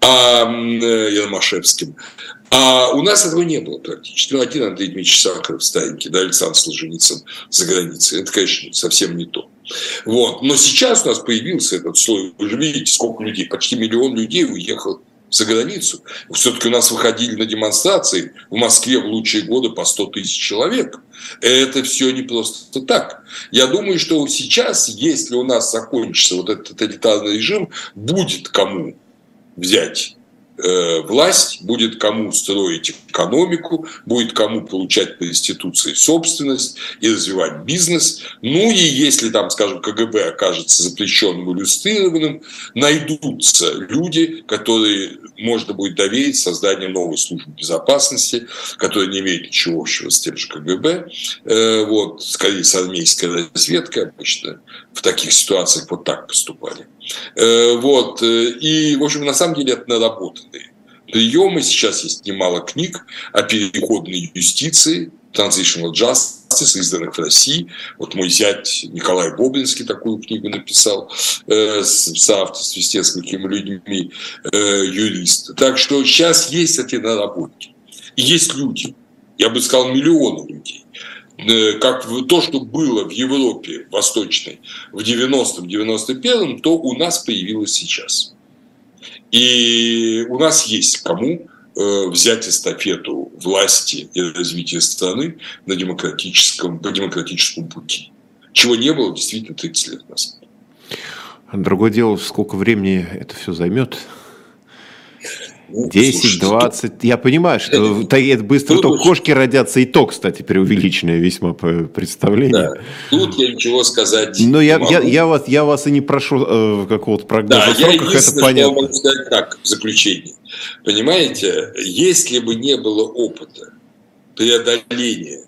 а, и Ромашевским. А у нас этого не было практически. Ну, один Андрей Дмитриевич Сахаров старенький, да, Александр Солженицын за границей. Это, конечно, совсем не то. Вот. Но сейчас у нас появился этот слой. Вы же видите, сколько людей, почти миллион людей уехал за границу. Все-таки у нас выходили на демонстрации в Москве в лучшие годы по 100 тысяч человек. Это все не просто так. Я думаю, что сейчас, если у нас закончится вот этот тоталитарный режим, будет кому взять власть, будет кому строить экономику, будет кому получать по институции собственность и развивать бизнес. Ну и если там, скажем, КГБ окажется запрещенным, иллюстрированным, найдутся люди, которые можно будет доверить созданию новой службы безопасности, которая не имеет ничего общего с тем же КГБ. Э, вот, скорее, с армейской разведкой обычно в таких ситуациях вот так поступали. Э, вот. И, в общем, на самом деле это наработанные приемы. Сейчас есть немало книг о переходной юстиции, Transitional Justice, изданных в России. Вот мой зять Николай Боблинский такую книгу написал э, в соавторстве с несколькими людьми, э, юрист. Так что сейчас есть эти наработки. И есть люди, я бы сказал, миллионы людей, Э, как то, что было в Европе Восточной в 90-м, 91-м, то у нас появилось сейчас. И у нас есть кому э, взять эстафету власти и развития страны на демократическом, по демократическому пути. Чего не было действительно 30 лет назад. Другое дело, сколько времени это все займет. 10, 20. Я понимаю, что это, это быстро только кошки родятся, и то, кстати, преувеличенное весьма представление. Да. Тут я ничего сказать Но я, я, я, вас, я вас и не прошу э, какого-то прогноза да, сроках, я это понятно. Я могу сказать так, в заключение. Понимаете, если бы не было опыта преодоления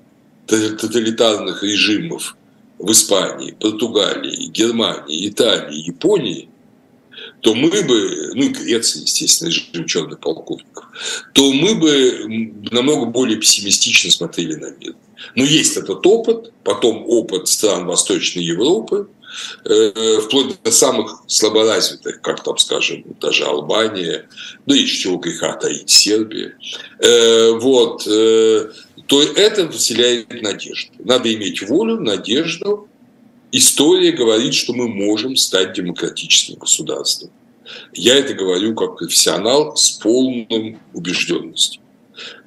тоталитарных режимов в Испании, Португалии, Германии, Италии, Японии – то мы бы, ну и Греция, естественно, режим черных полковников, то мы бы намного более пессимистично смотрели на мир. Но есть этот опыт, потом опыт стран Восточной Европы, э, вплоть до самых слаборазвитых, как там, скажем, даже Албания, да и чего греха таить Сербия. Э, вот, э, то это вселяет надежду. Надо иметь волю, надежду, История говорит, что мы можем стать демократическим государством. Я это говорю как профессионал с полной убежденностью.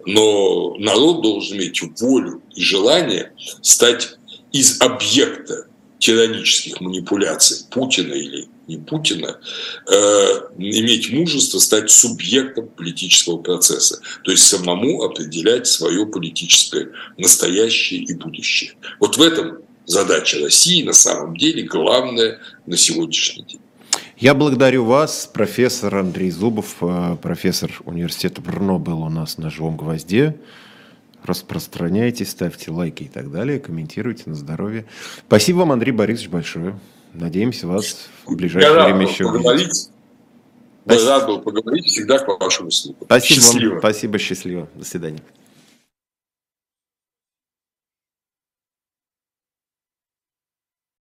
Но народ должен иметь волю и желание стать из объекта тиранических манипуляций Путина или не Путина, э, иметь мужество стать субъектом политического процесса, то есть самому определять свое политическое настоящее и будущее. Вот в этом задача России на самом деле главная на сегодняшний день. Я благодарю вас, профессор Андрей Зубов, э, профессор университета Брно был у нас на живом гвозде. Распространяйте, ставьте лайки и так далее, комментируйте на здоровье. Спасибо вам, Андрей Борисович, большое. Надеемся вас в ближайшее Я время еще увидеть. Спасибо. Рад был поговорить, всегда к вашему услугу. Спасибо счастливо. Вам. Спасибо, счастливо. До свидания.